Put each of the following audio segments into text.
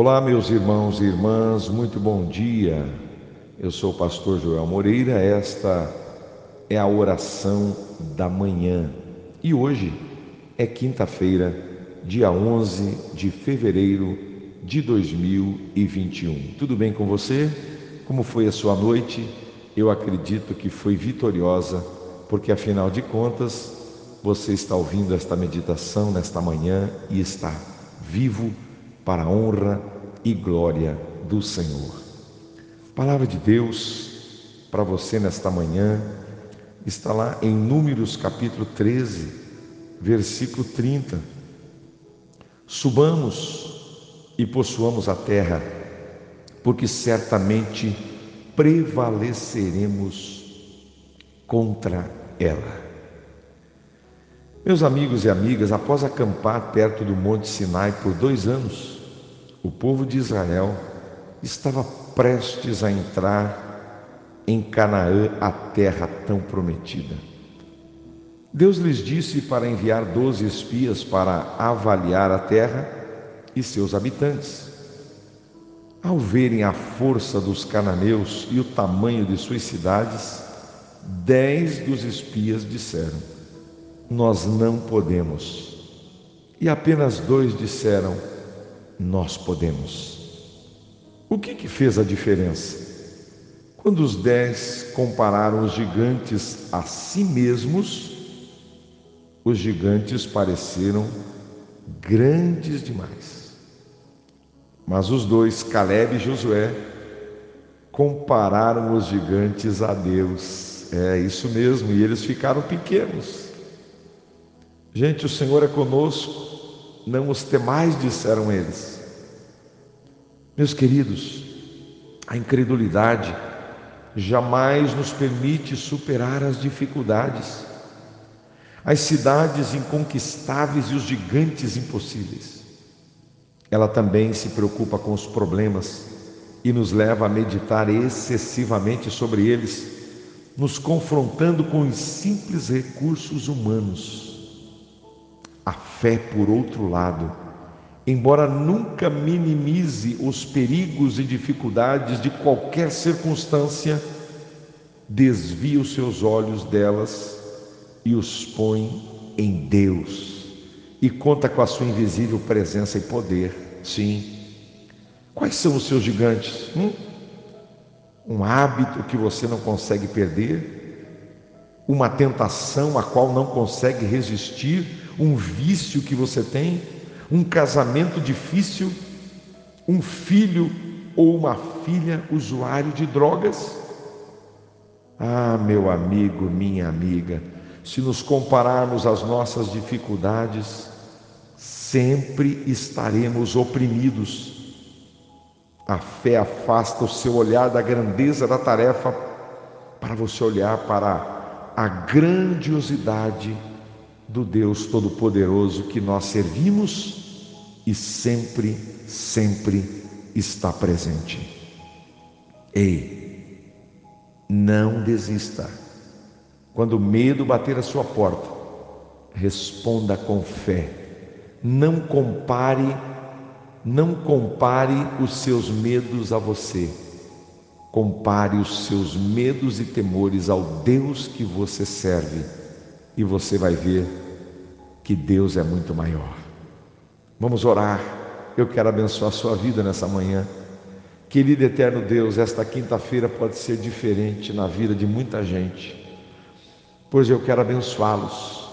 Olá, meus irmãos e irmãs, muito bom dia. Eu sou o pastor Joel Moreira, esta é a oração da manhã e hoje é quinta-feira, dia 11 de fevereiro de 2021. Tudo bem com você? Como foi a sua noite? Eu acredito que foi vitoriosa, porque afinal de contas, você está ouvindo esta meditação nesta manhã e está vivo para a honra e glória do Senhor. palavra de Deus para você nesta manhã está lá em Números capítulo 13, versículo 30. Subamos e possuamos a terra, porque certamente prevaleceremos contra ela. Meus amigos e amigas, após acampar perto do Monte Sinai por dois anos, o povo de Israel estava prestes a entrar em Canaã, a terra tão prometida. Deus lhes disse para enviar doze espias para avaliar a terra e seus habitantes. Ao verem a força dos cananeus e o tamanho de suas cidades, dez dos espias disseram: nós não podemos. E apenas dois disseram: Nós podemos. O que, que fez a diferença? Quando os dez compararam os gigantes a si mesmos, os gigantes pareceram grandes demais. Mas os dois, Caleb e Josué, compararam os gigantes a Deus. É isso mesmo, e eles ficaram pequenos. Gente, o Senhor é conosco, não os temais, disseram eles. Meus queridos, a incredulidade jamais nos permite superar as dificuldades, as cidades inconquistáveis e os gigantes impossíveis. Ela também se preocupa com os problemas e nos leva a meditar excessivamente sobre eles, nos confrontando com os simples recursos humanos. A fé, por outro lado, embora nunca minimize os perigos e dificuldades de qualquer circunstância, desvia os seus olhos delas e os põe em Deus e conta com a sua invisível presença e poder. Sim. Quais são os seus gigantes? Hum? Um hábito que você não consegue perder, uma tentação a qual não consegue resistir um vício que você tem, um casamento difícil, um filho ou uma filha usuário de drogas? Ah, meu amigo, minha amiga, se nos compararmos às nossas dificuldades, sempre estaremos oprimidos. A fé afasta o seu olhar da grandeza da tarefa para você olhar para a grandiosidade do Deus Todo-Poderoso que nós servimos e sempre, sempre está presente. Ei, não desista. Quando o medo bater a sua porta, responda com fé. Não compare, não compare os seus medos a você. Compare os seus medos e temores ao Deus que você serve e você vai ver que Deus é muito maior. Vamos orar. Eu quero abençoar a sua vida nessa manhã. Querido eterno Deus, esta quinta-feira pode ser diferente na vida de muita gente, pois eu quero abençoá-los.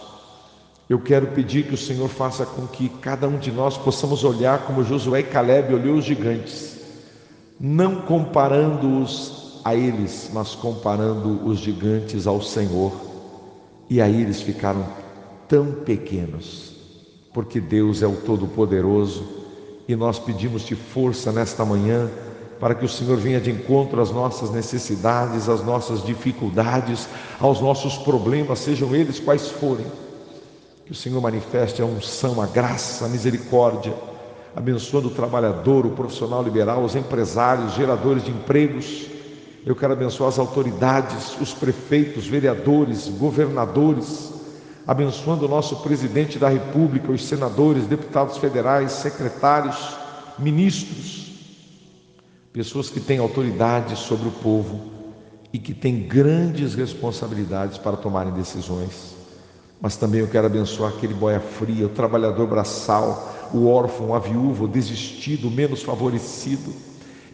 Eu quero pedir que o Senhor faça com que cada um de nós possamos olhar como Josué e Caleb olhou os gigantes, não comparando-os a eles, mas comparando os gigantes ao Senhor e aí eles ficaram tão pequenos, porque Deus é o Todo-Poderoso e nós pedimos-te força nesta manhã para que o Senhor venha de encontro às nossas necessidades, às nossas dificuldades, aos nossos problemas, sejam eles quais forem. Que o Senhor manifeste a unção, a graça, a misericórdia, abençoando o trabalhador, o profissional liberal, os empresários, geradores de empregos eu quero abençoar as autoridades, os prefeitos, vereadores, governadores, abençoando o nosso presidente da República, os senadores, deputados federais, secretários, ministros, pessoas que têm autoridade sobre o povo e que têm grandes responsabilidades para tomarem decisões. Mas também eu quero abençoar aquele boia fria, o trabalhador braçal, o órfão, a viúva, o desistido, o menos favorecido.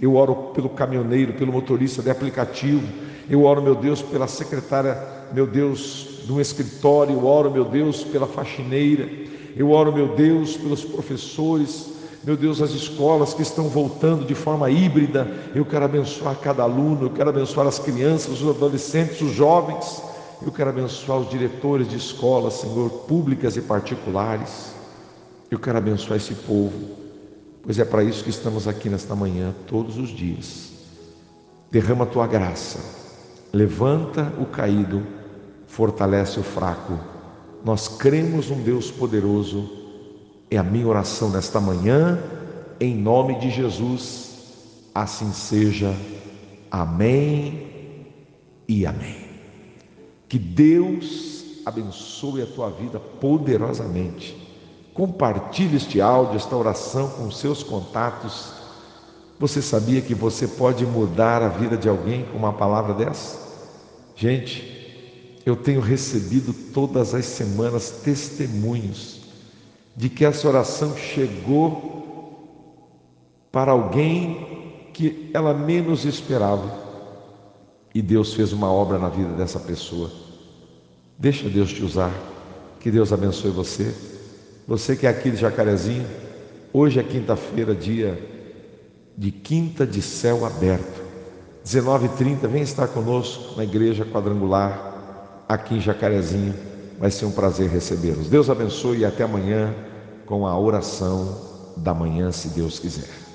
Eu oro pelo caminhoneiro, pelo motorista de aplicativo. Eu oro, meu Deus, pela secretária, meu Deus, de um escritório. Eu oro, meu Deus, pela faxineira. Eu oro, meu Deus, pelos professores. Meu Deus, as escolas que estão voltando de forma híbrida. Eu quero abençoar cada aluno. Eu quero abençoar as crianças, os adolescentes, os jovens. Eu quero abençoar os diretores de escolas, Senhor, públicas e particulares. Eu quero abençoar esse povo, pois é para isso que estamos aqui nesta manhã, todos os dias. Derrama a tua graça, levanta o caído, fortalece o fraco. Nós cremos num Deus poderoso. É a minha oração nesta manhã, em nome de Jesus. Assim seja. Amém e amém. Que Deus abençoe a tua vida poderosamente Compartilhe este áudio, esta oração com seus contatos. Você sabia que você pode mudar a vida de alguém com uma palavra dessa? Gente, eu tenho recebido todas as semanas testemunhos de que essa oração chegou para alguém que ela menos esperava e Deus fez uma obra na vida dessa pessoa. Deixa Deus te usar. Que Deus abençoe você. Você que é aqui de Jacarezinho, hoje é quinta-feira, dia de quinta de céu aberto. 19h30, vem estar conosco na igreja quadrangular, aqui em Jacarezinho. Vai ser um prazer recebê-los. Deus abençoe e até amanhã com a oração da manhã, se Deus quiser.